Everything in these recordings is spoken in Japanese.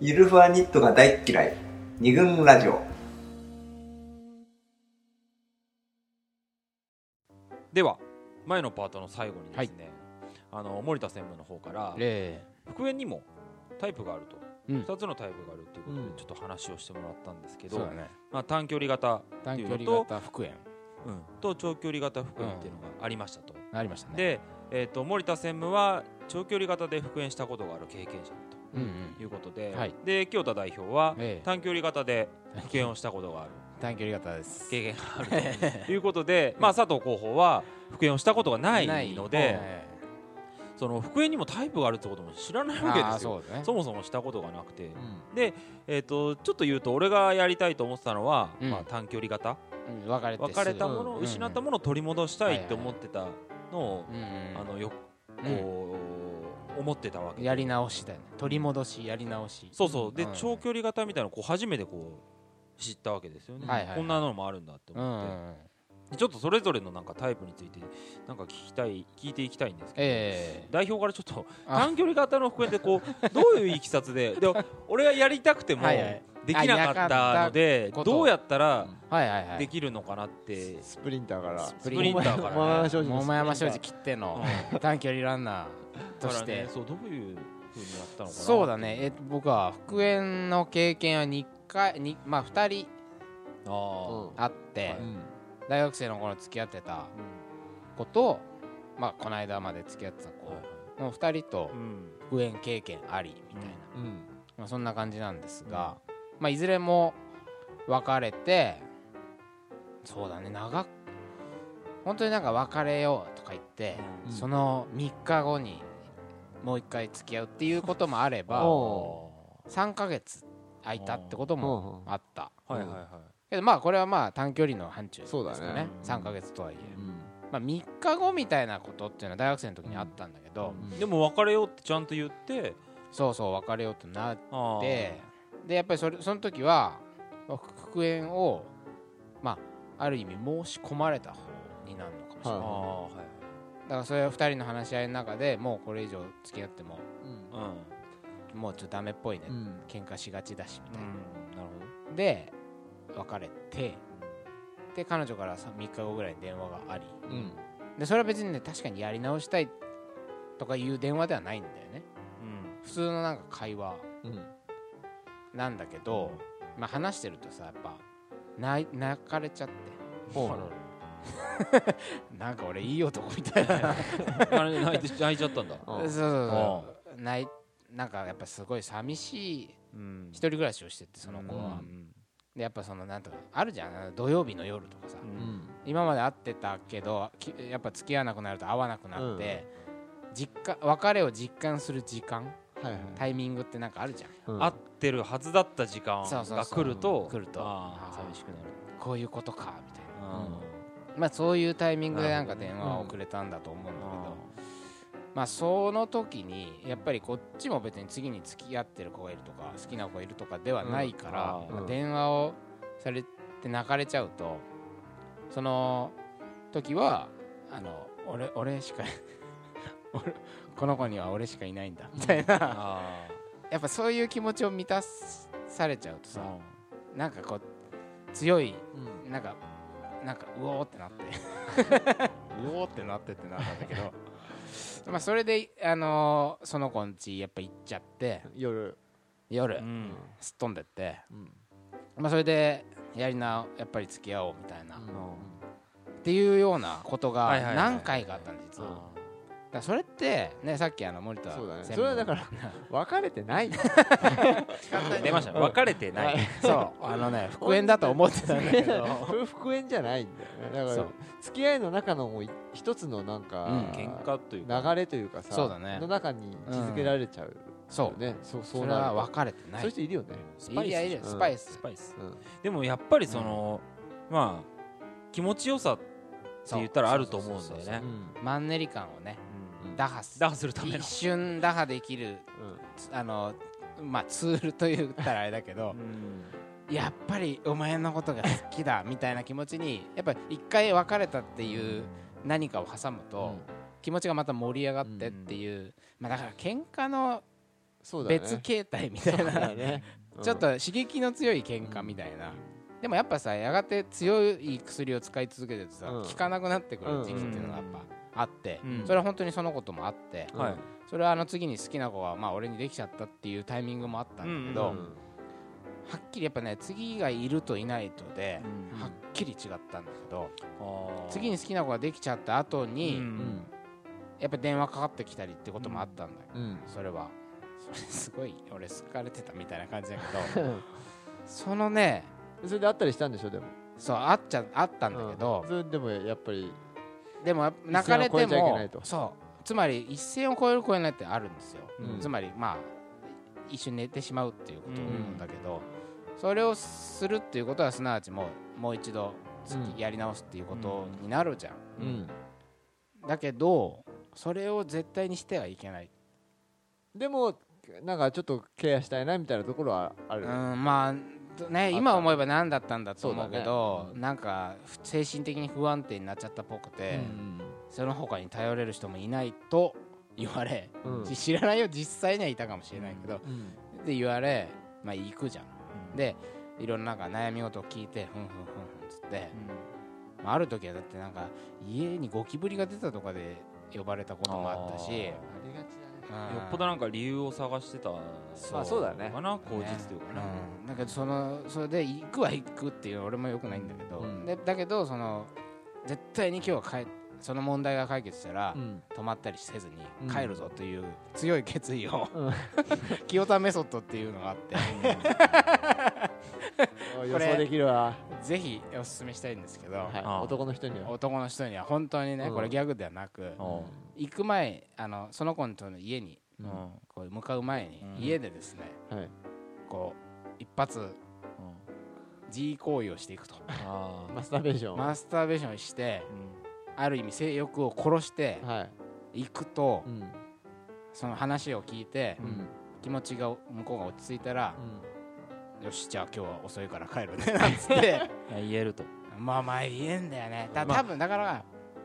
ゆるふわニットが大っ嫌い。二軍ラジオ。では前のパートの最後にですね、あの森田専務の方からえ復縁にもタイプがあると、うん。2つのタイプがあるということでうん。ちょっと話をしてもらったんですけど、そうだね。まあ、短距離型って短距離型復縁。うん、と長距離型復縁っていうのがありましたと、ありましたね。で、えー、と森田専務は長距離型で復縁したことがある経験者うんうん。ということで、はい。で清田代表はええ。短距離型で復縁をしたことがある。短距離型です。経験があると。いうことで、まあ、佐藤候補は復縁をしたことがないので、えその復縁にもタイプがあるってことも知らないわけですよ。ね。そもそもしたことがなくて、うん。で、えー、とちょっと言うと俺がやりたいと思ってたのは、うん。まあ、短距離型。うん別れれたもの、うん。失ったものを取り戻したいって思ってたのを、うん。うんあのようん。こう、思ってたわけ。でやり直しだよね。取り戻しやり直し。そうそう。で、うん。長距離型みたいなのをこう初めてこう知ったわけですよね、はいはいはい。こんなのもあるんだってうん思って、うんでちょっとそれぞれのなんかタイプについてなんか聞きたい聞いていきたいんですけど、ええ。代表からちょっとあ。短距離型の復縁ってこう どういういきさつでで俺がやりたくてもできなかったのでどうやったらできるのかなって。スプリンターから。スプリンターから。ね桃山商事の桃山商事スきっての。短距離ランナーとして。そうどういうふうにやったのかなそうだね。え僕は復縁の経験は2回にまあ2人あって、大学生の頃付き合ってた子とまあこの間まで付き合ってた子。の2人とうん。復縁経験ありみたいな、うん。まあ、そんな感じなんですが、まあ、いずれも別れてそうだね長く本当になんか別れようとか言って、うん。その3日後にもう一回付き合うっていうこともあればお3ヶ月空いたってこともあった。はいはいはいけどまあこれはまあ短距離の範疇ですそうだね。かね3ヶ月とはいえ、うん。まあ、3日後みたいなことっていうのは大学生の時にあったんだけど、うん。でも別れようってちゃんと言って。そうそう別れようとなってでやっぱりそれその時は復縁をまあある意味申し込まれた方になるのかもしれない、あーはい。だからそれは2人の話し合いの中でもうこれ以上付き合ってもうん。もうちょっとダメっぽいね、うん。喧嘩しがちだしみたいな、うん。なるほど。で別れてで彼女からさ3日後ぐらいに電話があり。うん。でそれは別にね確かにやり直したいとかいう電話ではないんだよね。普通のなんか会話うん。なんだけど、まあ、話してるとさやっぱ泣い泣かれちゃって。なんか俺いい男みたいな。泣いて泣いちゃったんだ。う んそうそうそう。なんかやっぱすごい寂しいうん。一人暮らしをしててその子は、でやっぱそのなんとかあるじゃん。土曜日の夜とかさ、うん。今まで会ってたけどきやっぱ付き合わなくなると会わなくなって、実感別れを実感する時間？はいはい。タイミングってなんかあるじゃん。うん。合ってるはずだった時間が来ると来ると。寂しくなる。こういうことかみたいな。うん。まあそういうタイミングでなんか電話をくれたんだと思うんだけど、まあその時にやっぱりこっちも別に次に付き合ってる子がいるとか好きな子がいるとかではないから、うん。まあうん電話をされて泣かれちゃうとその時はあの俺俺しか 俺この子には俺しかいないんだみたいな、あやっぱそういう気持ちを満たされちゃうとーさ、なんかこう強いうん。なんかなんかうおーってなって。うおーってなってってなったんだけどまあそれで、あのーその子ん家やっぱ行っちゃって夜。夜、うん。すっ飛んでって、うん。まあ、それでやりなやっぱり付き合おうみたいな、っうん。ていうようなことがはいはいはい何回かあったんです実は、あだからそれってねさっきあの森田そうだね。それはだから別れてない。ー 出ました。ね別れてない。そう。あのね復縁だと思ってたんだけど。復縁じゃないんだよね。だから付き合いの中のも一つのなんか、うん。喧嘩というか。流れというかさそうだね。の中に位置づけられちゃう、そうねそうそそうれはなる別れてない。そういう人いるよね、スパイスいやいるうんスパイス。スパイス。うん。でもやっぱりそのまあ気持ちよさって言ったらあると思うんだよね。マンネリ感をね。うん打破す打破するための。一瞬打破できるあのまあツールと言ったらあれだけどうん。やっぱりお前のことが好きだみたいな気持ちにやっぱり一回別れたっていう何かを挟むと、気持ちがまた盛り上がってっていう、まあだから喧嘩の別形態みたいなね。ちょっと刺激の強い喧嘩みたいな、でもやっぱさやがて強い薬を使い続けてるとさ、うん。効かなくなってくる時期っていうのがやっぱあって、うん。それは本当にそのこともあって、うんはい。それはあの次に好きな子はまあ俺にできちゃったっていうタイミングもあったんだけど、うんうん。はっきりやっぱね次がいるといないとで、うん。はっきり違ったんだけど、次に好きな子ができちゃった後に、うんうん。やっぱ電話かかってきたりってこともあったんだよ、うん。それは。それすごい俺好かれてたみたいな感じだけどそのねそれで会ったりしたんでしょでも。そうあっちゃあったんだけどうん、それでもやっぱりでも泣かれてもそう。つまり一線を越える越えないってあるんですよ、うん。つまりまあ一緒に寝てしまうっていうことだけど、それをするっていうことはすなわちもうもう一度やり直すっていうことになるじゃん、うん。だけどそれを絶対にしてはいけない。でもなんかちょっとケアしたいなみたいなところはある？うんまあどね今思えば何だったんだと思うけどね。なんか精神的に不安定になっちゃったっぽくて、その他に頼れる人もいないと言われ、知らないよ実際にはいたかもしれないけど、うん。で言われまあ行くじゃん、でいろんななんか悩み事を聞いてふんふんふんふんっつって、まあ、ある時はだってなんか家にゴキブリが出たとかで呼ばれたこともあったしありがちだっぽどなんか理由を探してたまあそうだね。かな口実というかね。うん、だけどそのそれで行くは行くっていう俺もよくないんだけど、うん。でだけどその絶対に今日は帰その問題が解決したら、うん。止まったりせずにうん。帰るぞという強い決意を、うん。清田メソッドっていうのがあってあ予想できるわ。ぜひお勧めしたいんですけど、はい。あ男の人には。男の人には本当にね、うん。これギャグではなく、うん。行く前あのその子の家にうん。こう向かう前に、うん。家でですねはい。こう一発 G 行為をしていくと。あマスターベーションマスターベーションしてーある意味性欲を殺してはい。いくと、うん。その話を聞いて、うん。気持ちが向こうが落ち着いたらう、んよしじゃあ今日は遅いから帰るねなんつって。うん言えると。まあまあ言えんだよね。だまあ。多分だからはい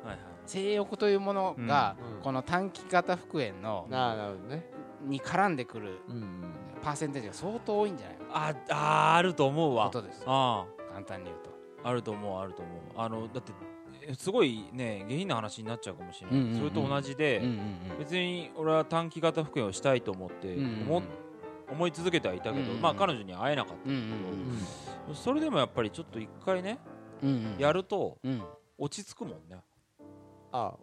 はい性欲というものが、うんうんこの短期型復縁のなあなるほどね。に絡んでくるうんうんパーセンテージが相当多いんじゃないかああーあると思うわ。ことです。よあ。簡単に言うと。ああると思うあると思う。あのだってえすごいね下品な話になっちゃうかもしれない、うんうんうんそれと同じで、うんうん別に俺は短期型復縁をしたいと思って、うんうん思思い続けてはいたけど、うんうんまあ彼女に会えなかっうんうんた、それでもやっぱりちょっと一回ねうんうん。やるとうん。落ち着くもんね。あ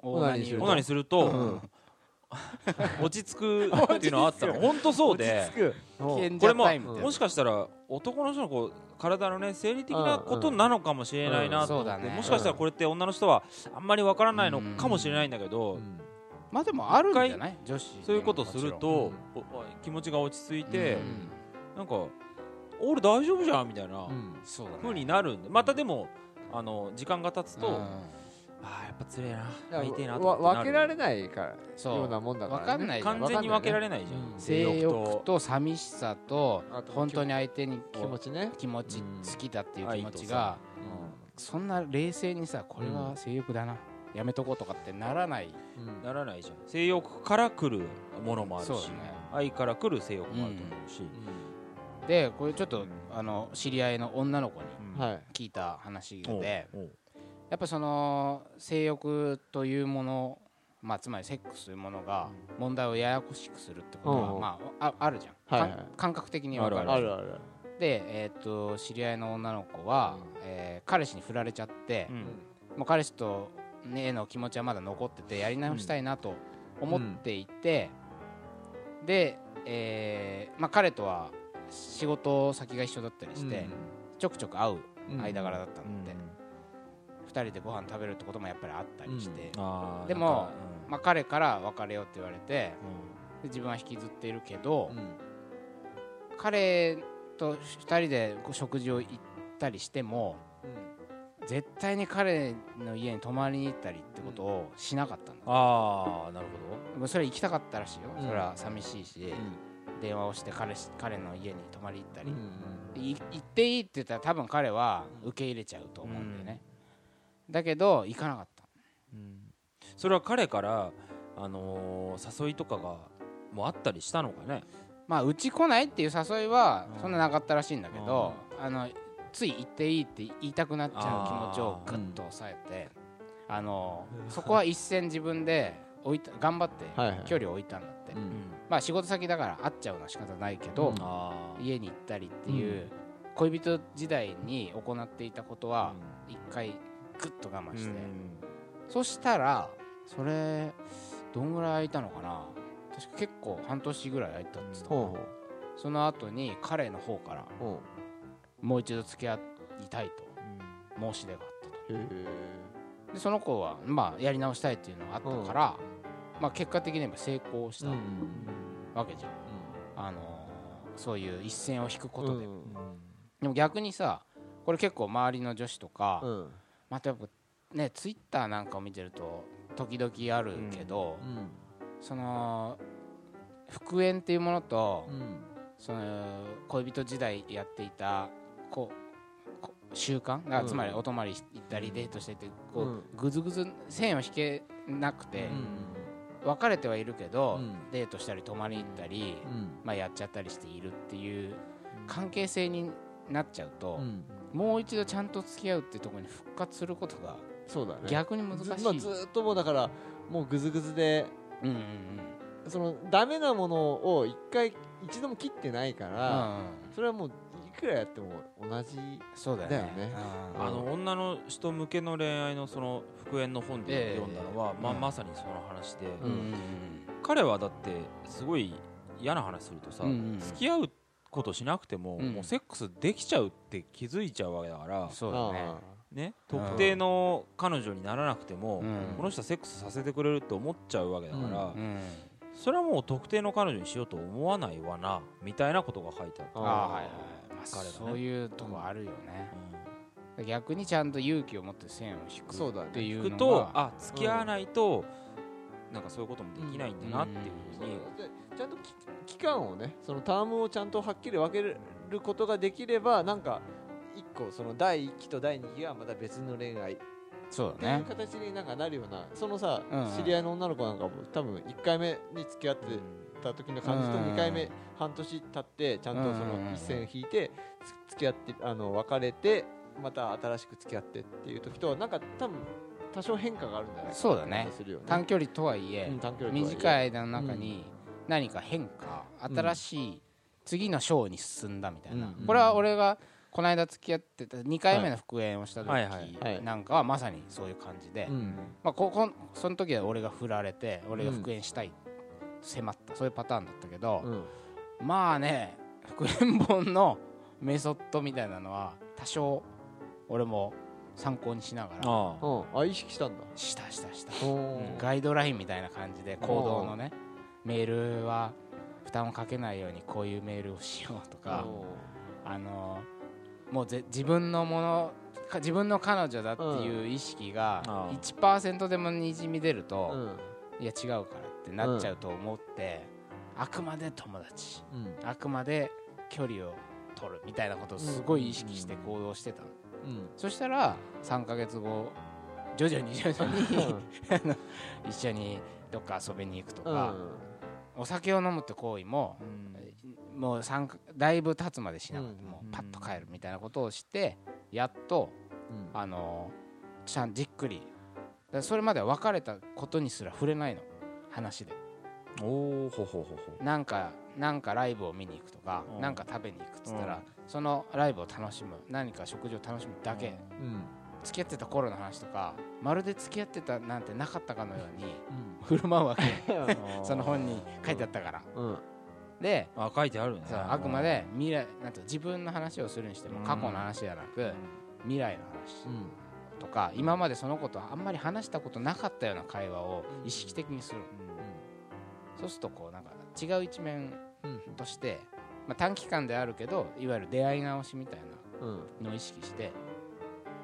オナニーすると、うん 落ち着くっていうのはあったの。本当そうで。これももしかしたら男の人のこう体のね生理的なことなのかもしれないなと思って、うん。うんそうだね。もしかしたらこれって女の人はあんまりわからないのかもしれないんだけど、まあでもあるんじゃない？女子そういうことをすると、うん。お気持ちが落ち着いて、うん。なんか俺大丈夫じゃんみたいなそうだね。風になるんで。またでもあの時間が経つと、うん。ああやっぱつれえなだ会いてえな分けられないからそうようなもんだから。ねわかんない完全に分けられないじゃん、うん。性欲と寂しさと本当に相手に気持ちね。気持ちうん。好きだっていう気持ち愛とさ。がそんな冷静にさこれは性欲だなやめとこうとかってならない。うん。ならないじゃん。性欲から来るものもあるし、ね。愛から来る性欲もあると思うし、でこれちょっとあの知り合いの女の子に聞いた話でやっぱその性欲というものまあつまりセックスというものが問題をややこしくするってことうん。はまあああるじゃん。はいはい。感覚的にわかるあある。あるでえっと知り合いの女の子はえー彼氏に振られちゃってうん。もう彼氏とねの気持ちはまだ残っててやり直したいなと思っていて、で、えーまあ、彼とは仕事先が一緒だったりして、ちょくちょく会ううん。間柄だったうん。ので、2人でご飯食べるってこともやっぱりあったりして、でもまあ、彼から別れようって言われて自分は引きずっているけど、うん。彼と2人で食事を行ったりしても絶対に彼の家に泊まりに行ったりってことをしなかったんだ、ああなるもうそれは行きたかったらしいよ、うん。それは寂しいし、電話をして彼氏彼の家に泊まり行ったり、い行っていいって言ったら多分彼は受け入れちゃうと思うんだよね、だけど行かなかった。ほど、うん、それは彼から、あのー誘いとかがもあったりしたのかね？まあうち来ないっていう誘いはうん。そんななかったらしいんだけど、あのつい行っていいって言いたくなっちゃう気持ちをグッと抑えてあのそこは一線自分で置いた頑張って距離を置いたんだって、うん。まあ仕事先だから会っちゃうのは仕方ないけど、家に行ったりっていう恋人時代に行っていたことは一回グッと我慢して、そしたらそれどんぐらい空いたのかな。確か結構半年ぐらい空いたっつったその後に彼の方からもう一度付き合いたいと。申し出があったと。でその子はまあやり直したいっていうのがあったから、まあ、結果的に成功したわけじゃん、あのーそういう一線を引くことで、うん。でも逆にさこれ結構周りの女子とか、うん。またやっぱねツイッターなんかを見てると時々あるけど、うん。その復縁っていうものと、うん。その恋人時代やっていたこうこ習慣？だからうん。つまりお泊まり行ったりデートしててこう、うん。ぐずぐず線を引けなくて、うん別れてはいるけど、うん。デートしたり泊まりに行ったり、うん。まあ、やっちゃったりしているっていう関係性になっちゃうと、うん。もう一度ちゃんと付き合うっていうところに復活することがそうだね。逆に難しい、ずまあずーっともうだからもうグズグズでうんうんそのダメなものを一回一度も切ってないかうんら、うん。それはもういくらやっても同じそうだよね。だよね。うん。あの女の人向けの恋愛のその復縁の本で読んだのは、まあ、うん。まさにその話で、うんうん彼はだってすごい嫌な話するとさ、うんうん付き合うことしなくても、うん。もうセックスできちゃうって気づいちゃうわけだから、そうだね。あね、うん。特定の彼女にならなくても、うん。この人はセックスさせてくれるって思っちゃうわけだから、うん。それはもう特定の彼女にしようと思わないわなみたいなことが書いてあった、ああはいはいまあ、彼がね。そういうとこあるよね、逆にちゃんと勇気を持って線を引くそうだねっていうの聞くとがあ付き合わないと、なんかそういうこともできないんだなっていうふうに、でちゃんとき期間をねそのタームをちゃんとはっきり分けることができればなんか一個その第一期と第二期がまた別の恋愛。っそうていうだね形になんかなるようなそのさ、うんうん。知り合いの女の子なんかも多分1回目に付き合ってた時の感じとうん。2回目半年経ってちゃんとその一線引いてつ付き合ってあの別れてまた新しく付き合ってっていう時となんか多分多少変化があるんじゃないかなそうだね。短距離とはいえ、うん短距離とはいえ。短い間の中に何か変化、新しい次の章に進んだみたいな、うんこれは俺がこの間付き合ってた2回目の復縁をした時なんかはまさにそういう感じで、うん。まあ、ここその時は俺が振られて俺が復縁したい、迫ったそういうパターンだったけど、うん。まあね復縁本のメソッドみたいなのは多少俺も参考にしながらああ。うん。あ意識したんだ。したしたした。ガイドラインみたいな感じで行動のねメールは負担をかけないようにこういうメールをしようとかあのもうぜ自分のものか自分の彼女だっていう意識がああ。1%でもにじみ出るうと、ん。いや違うからってなっちゃうと思って、あくまで友達。うん。あくまで距離を取るみたいなことをすごい意識して行動してたの、うん。そしたら3ヶ月後徐々に徐々に 一緒にどっか遊びに行くとか、お酒を飲むって行為もうん。もうだいぶ経つまでしなかった、うん。もうパッと帰るみたいなことをしてやっとうん。あのちゃんじっくり。それまでは別れたことにすら触れないの話で。おおほほほほなんかなんかライブを見に行くとか、うん。なんか食べに行くっつったら、うん。そのライブを楽しむ何か食事を楽しむだけ、うん。付き合ってた頃の話とかまるで付き合ってたなんてなかったかのようにうん。振る舞うわけ。あその本に書いてあったから。うん。であ書いてあるね。あくまで未来なんて自分の話をするにしてもうん。過去の話じゃなく未来の話。うんとか今までそのことあんまり話したことなかったような会話を意識的にする。そうするとこうなんか違う一面うんとして、まあ、短期間であるけどいわゆる出会い直しみたいうん。なのを意識して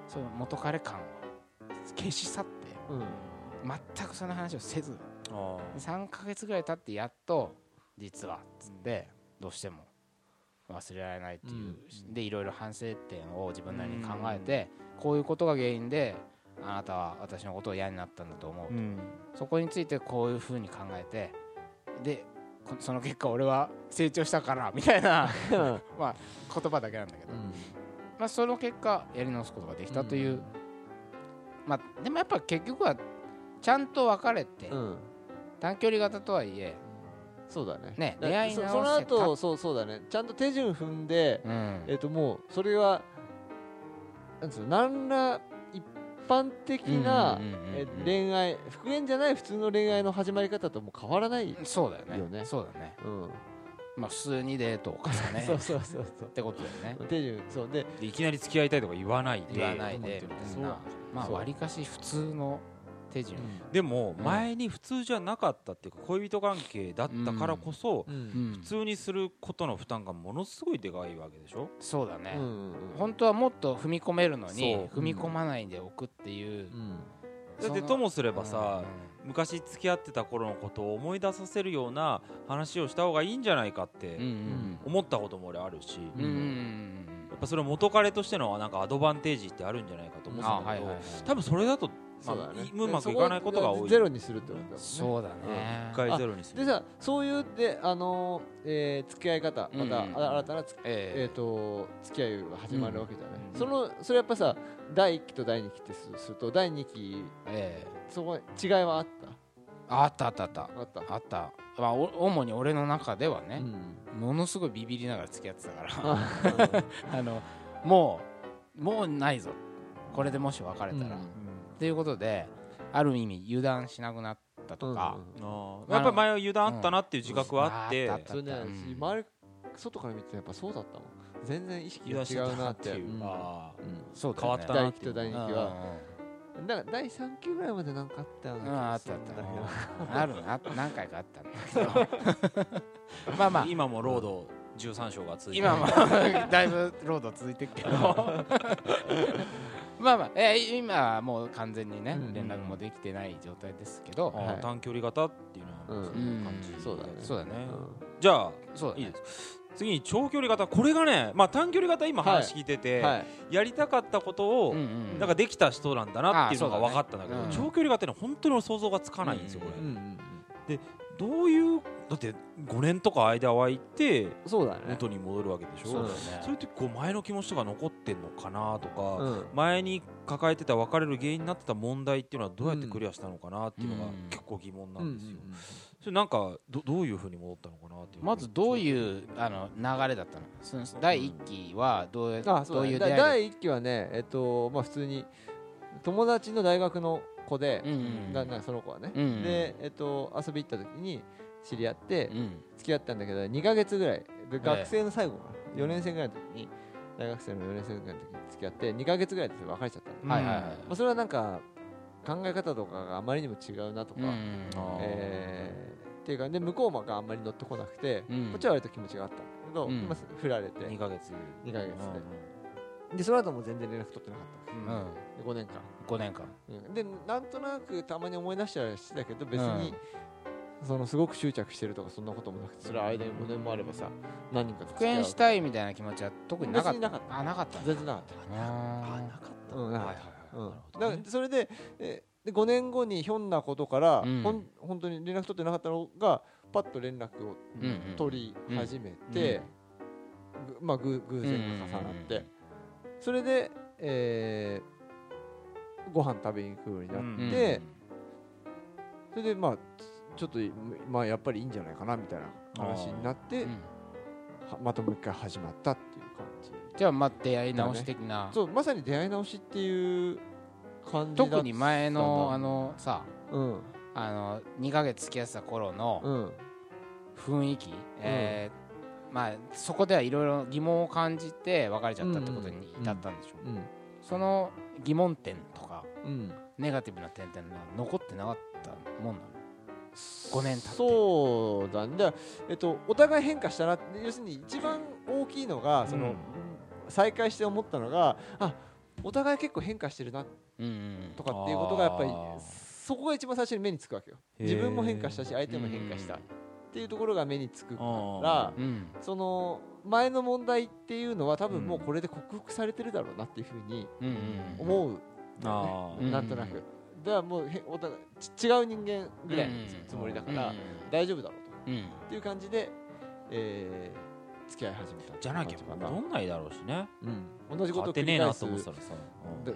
その元彼感を消し去ってうん。全くその話をせずあ3ヶ月ぐらい経ってやっと実はっつってどうしても忘れられないっていう、でいろいろ反省点を自分なりに考えて、こういうことが原因であなたは私のことを嫌になったんだと思う、うん。そこについてこういうふうに考えてでこその結果俺は成長したから みたいな まあ言葉だけなんだけど、まあ、その結果やり直すことができたという、まあでもやっぱ結局はちゃんと別れて、うん。短距離型とはいえ、そうだね。ねだ出会い直そその後そうそうだね。ちゃんと手順踏んでうん。えっともうそれはなんつうの何ら一般的な恋愛復縁じゃない普通の恋愛の始まり方とも変わらないそうだよね。よねそうだね。うん。まあ普通にデートを重ね。そうそうそうそう。ってことだよね。手順そうででいきなり付き合いたいとか言わないで。言わないで。そう。なまあわりかし普通の手順。でもうん。前に普通じゃなかったっていうか恋人関係だったからこそ普通にすることの負担がものすごいでかいわけでしょ？そうだね、うんうん本当はもっと踏み込めるのに踏み込まないでおくっていう、うん。だってともすればさう昔付き合ってた頃のことを思い出させるような話をした方がいいんじゃないかってうん思ったことも俺あるし。うんうんうんやっぱそれ元彼としてのなんかアドバンテージってあるんじゃないかと思ってたんだけど多分それだとそう。だね。うまくいかないことが多い。ゼロにするってことだもんね。そうだね。一回ゼロにする。でさそういうであのーえー付き合い方また新たなつええーと付き合いが始まるわけじゃない。うん。そのそれやっぱさ第1期と第2期ってすすると第2期ええそこ違いはあっあったあったあった。たあった。あった。まあお主に俺の中ではね、うん。ものすごいビビりながら付き合ってたから。あ あのもうもうないぞ。これでもし別れたら、うんっていうことである意味油断しなくなったとか、うんあー。やっぱり前は油断あったなっていう自覚はあって。うんあったあったそれねうん。周り外から見てやっぱそうだったもん。全然意識が違うなって。っていううん。あー。うん。そう変わったな第1期と第2期はうんだから第3期ぐらいまでなんかあったよううんなあったあった。あるあ何回かあったんだけど。まあまあ。今もロード13章が続いて今も だいぶロード続いてるけどまあまあ、えー今はもう完全にね、うん連絡もできてない状態ですけど、はい。短距離型っていうのはうんそういう感じ。そうだね。そうだね。じゃあそうだね。いいです。次に長距離型。これがねまあ短距離型今話聞いてて、はい。やりたかったことを、なんかできた人なんだなっていうのが分かったんだけどうん。長距離型ってのは本当に想像がつかないんですよこれ、うんうんどういうだって5年とか間空いてうんそうだね。元に戻るわけでしょ、そうね。それってこう前の気持ちとか残ってんのかなとか、うん。前に抱えてた別れる原因になってた問題っていうのはどうやってクリアしたのかなっていうのがうん。結構疑問なうんうんん。ですよ、それなんかどどういうふうに戻ったのかなっていうまずどういうあの流れだったの？その第一期はどう,、うだね。だどういう出会いで第1期はねえっとまあ普通に友達の大学の子でうんうん。だなその子はね。でえっと遊び行った時に知り合ってうん。付き合ったんだけど2ヶ月ぐらい。で学生の最後かな。4年生ぐらいの時に大学生の4年生ぐらいの時に付き合って2ヶ月ぐらいで別れちゃったの。はいはいはい。まあそれはなんか考え方とかがあまりにも違うなとかうん。えーっていうかで向こうがあんまり乗ってこなくてうん。こっちは割と気持ちがあったんだけどうん。まあ振られて。2ヶ月。2ヶ月うんででその後も全然連絡取ってなかった。うん。で5年間。5年間。うん。でなんとなくたまに思い出したりしてたけど別に、そのすごく執着してるとかそんなこともなくて。それは間に5年もあればさ何人かと復縁したいみたいな気持ちは特になかった。なかった。あなかった。全然なかっあなかった。うんなかっはいはいた、うん。だそれでえで5年後にひょんなことから、うん。ほん本当に連絡取ってなかったのがパッと連絡をうんうん取り始めて、ぐまあぐ偶然が重なって、それで、えーご飯食べに行くようになって、それでまあちょっとまあやっぱりいいんじゃないかなみたいな話になって、またもう一回始まったっていう感じ。じゃあまあ出会い直し的な。そうまさに出会い直しっていう感じ特に前のあのさうん。あの2ヶ月付き合ってた頃のうん。雰囲気、えーまあそこではいろいろ疑問を感じて別れちゃったってことに至ったんでしょう、うんその疑問点とかうん。ネガティブな点って残ってなかったもんなの？5年経って。そうだね。えっとお互い変化したな要するに一番大きいのがその、うん再会して思ったのがあお互い結構変化してるなうんうんとかっていうことがやっぱりそこが一番最初に目につくわけよ。自分も変化したし相手も変化したっていうところが目につくかあらうん。その前の問題っていうのは多分もうこれで克服されてるだろうなっていうふうに思う、あうん。なんとなく。だからもうへお互いち違う人間ぐらいのつもりだから大丈夫だろうと。うん。っていう感じで、えー付き合い始めたじゃなきゃ感じかな。戻んないだろうしね。うん、同じことを変わってねえな繰り返すと思ってたらさ。うん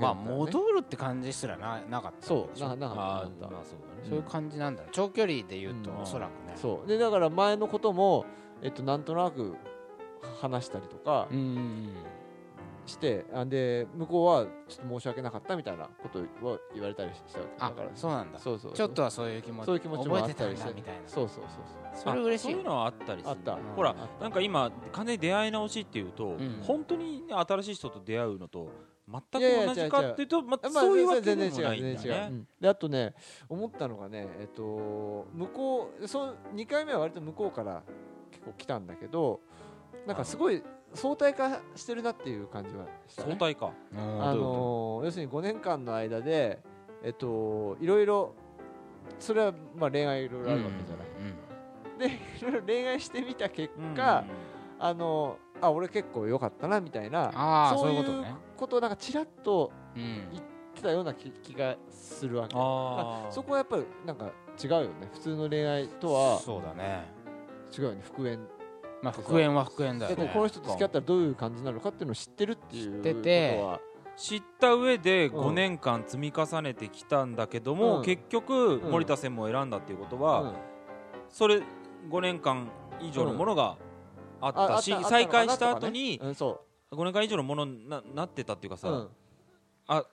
まあ戻るって感じすらななかった。そうなななかあった。そうだね。そういう感じなんだ長距離で言うとうん。おそらくね。たそう。でだから前のことも、えっと、なんとなく話したりとかして、あで向こうはちょっと申し訳なかったみたいなことを言われたりしたわけ。あだからそうなんだ。そうそうちょっとはそういう気持ちそういう気持ちもあ覚えて。たんったりしてだみたいな。そうそうそうそれ嬉しいあそういうのはあったりする。あった。ほらなんか今完全に出会い直しっていうと、ん。本当に新しい人と出会うのと全く同じかっていうとまあそういうわけ全然違うでもないんだ全然違う、ねう。ん。であとね思ったのがねえっと向こうそう2回目は割と向こうから結構来たんだけどなんかすごい相対化してるなっていう感じはしたね相対かうんあのー要するに5年間の間でえっといろいろそれはまあ恋愛いろいろあるわけじゃない、でいろいろ恋愛してみた結果、あのあ俺結構良かったなみたいなああそういうそういうことなんかちらっとうん。言ってたような気気がするわけ。ああそこはやっぱりなんか違うよね。普通の恋愛とはそうだね。違うよね。復縁。まあ復縁は復縁だよね。この人と付き合ったらどういう感じなのかっていうのを知ってるっていう知っててことは知った上でうん5年間積み重ねてきたんだけども、うん。結局うん。森田専務を選んだっていうことは、うん。それ5年間以上のものがあったし、ああった再会した後に5年間以上のものにななってたっていうかさ、ううん。あ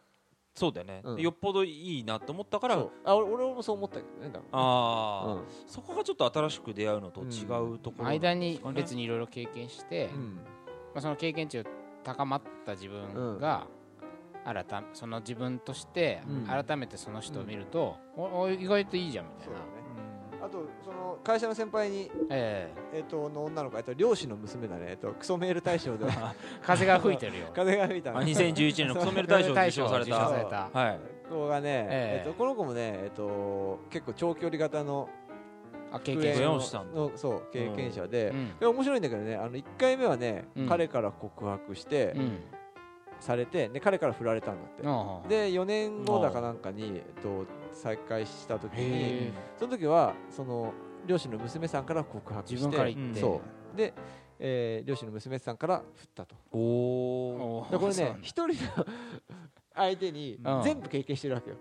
そうだよね、うん。よっぽどいいなと思ったからそう。あ俺俺もそう思ったけどねだからね。ああ、うん。そこがちょっと新しく出会うのと違うところ、間に別にいろいろ経験して、うん。まあ、その経験値を高まった自分が、新たその自分としてうん。改めてその人を見ると、おお意外といいじゃんみたいな。そうだねあとその会社の先輩にええ。っとの女の子えっと漁師の娘だね。えっとクソメール大賞で。え 風が吹いてるよ。風が吹いたあの2011年のクソメール大賞を受賞され受賞さたれた。はい。子がね、ええ。えっと、この子もね、えっと、結構長距離型のあ経復験者。そう経験者で、うん。で面白いんだけどねあの1回目はね、うん。彼から告白して、うん。されてで彼から振られたんだって、で4年後だかなんかに、えっと、再会した時にその時はその両親の娘さんから告白して自分から言って、そう。で、えー両親の娘さんから振ったと。おでこれね一人の相手にうん。全部経験してるわけよ。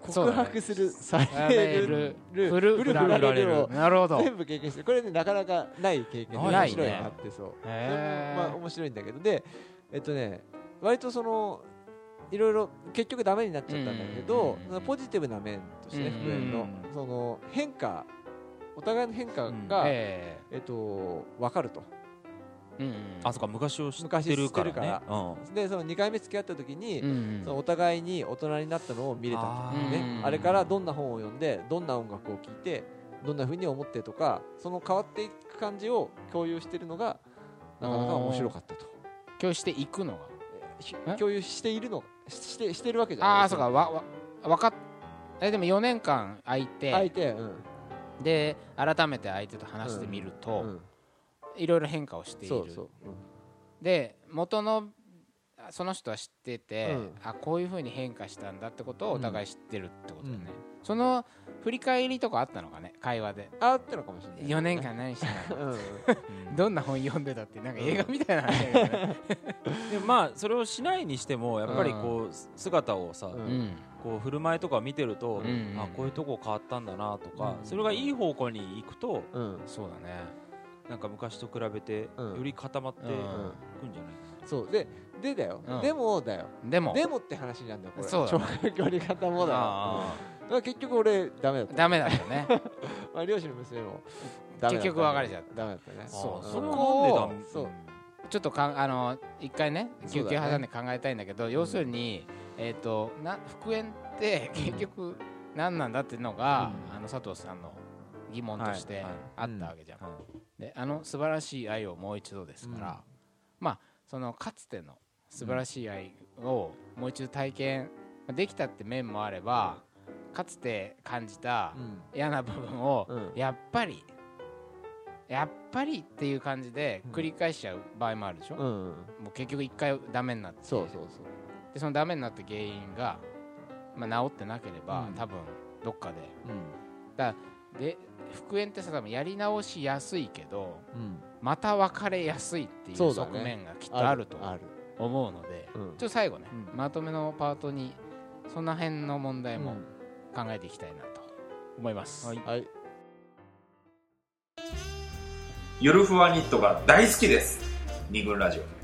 告白するさされれるる振る振る振られる。をなるほど。全部経験してる。これねなかなかない経験でないね。面白いなってそう。まあ面白いんだけど。でえっとね割とそのいろいろ結局ダメになっちゃったんだけどうんうんうんうんポジティブな面としてねうん復縁のうん。その変化お互いの変化がええ。っと分かると。えうんうん。あそっか昔を知昔ってるからね。知ってるから。でその2回目付き合った時にうんうんそのお互いに大人になったのを見れたとあー。ね、あれからどんな本を読んでどんな音楽を聴いてどんな風に思ってとかその変わっていく感じを共有しているのがなかなか面白かったと。共有していくのが。共有しているのししてしてるわけじゃない？ああそうかわわ分かっえでも4年間空いて、相手うん。で改めて相手と話してみると、うん。いろいろ変化をしている。そうそう。で元のあその人は知ってて、うん。あこういうふうに変化したんだってことをお互い知ってるってことだよね、うん。その振り返りとかあったのかね会話で。あってのかもしれない。4年間何してたの？うん。どんな本読んでたってなんか映画みたいな話だけどね。でもまあそれをしないにしてもやっぱりこう姿をさ、うん。うんこう振る舞いとか見てると、んあこういうとこ変わったんだなとか、うんそれがいい方向に行くとうん。そうだね。なんか昔と比べてうん。より固まっていくんうんじゃない？そう。ででだよ。うん。でもだよ。でも。でもって話なんだよこれ。そうだね。長距離型もだよ。あだから結局俺ダメだったーダメだよね。まあ両親の娘もダメだった結局別れちゃった。ダメだったね。そう。そこれはなんでだをそう。ちょっとかんあの一回ね休そうだね。憩挟んで考えたいんだけど要するに、えっ、とな復縁って結局何なんだっていうのが、あの佐藤さんの疑問としてあったわけじゃん、はいであの素晴らしい愛をもう一度ですから、うん。まあそのかつての素晴らしい愛をもう一度体験できたって面もあればかつて感じたうん。嫌な部分をうん。やっぱりやっぱりっていう感じでうん。繰り返しちゃう場合もあるでしょ、うんうん。もう結局一回ダメになってそうそうそう。でそのダメになった原因が、まあ、治ってなければ、うん。多分どっかで。うん。で復縁ってさ多分やり直しやすいけどうん。また別れやすいっていう側面がきっとあるとある思うのでうん。ちょっと最後ね、うん。まとめのパートにその辺の問題もうん。考えていきたいなと思います、はい。はい。ゆるふわニットが大好きです。二軍ラジオ